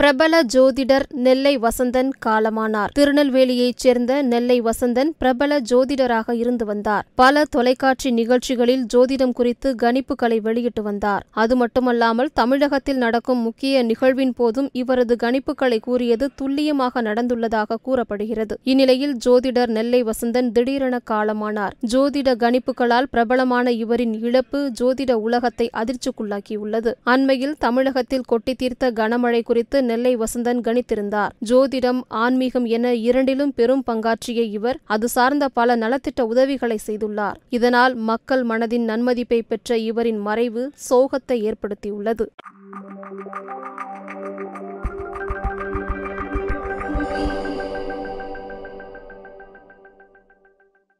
பிரபல ஜோதிடர் நெல்லை வசந்தன் காலமானார். திருநெல்வேலியைச் சேர்ந்த நெல்லை வசந்தன் பிரபல ஜோதிடராக இருந்து வந்தார். பல தொலைக்காட்சி நிகழ்ச்சிகளில் ஜோதிடம் குறித்து கணிப்புகளை வெளியிட்டு வந்தார். அது மட்டுமல்லாமல் தமிழகத்தில் நடக்கும் முக்கிய நிகழ்வின் போதும் இவரது கணிப்புகளை கூறியது துல்லியமாக நடந்துள்ளதாக கூறப்படுகிறது. இந்நிலையில் ஜோதிடர் நெல்லை வசந்தன் திடீரென காலமானார். ஜோதிட கணிப்புகளால் பிரபலமான இவரின் இழப்பு ஜோதிட உலகத்தை அதிர்ச்சிக்குள்ளாக்கியுள்ளது. அண்மையில் தமிழகத்தில் கொட்டி தீர்த்த கனமழை குறித்து நெல்லை வசந்தன் கணித்திருந்தார். ஜோதிடம் ஆன்மீகம் என இரண்டிலும் பெரும் பங்காற்றிய இவர் அது சார்ந்த பல நலத்திட்ட உதவிகளை செய்துள்ளார். இதனால் மக்கள் மனதின் நன்மதிப்பை பெற்ற இவரின் மறைவு சோகத்தை ஏற்படுத்தியுள்ளது.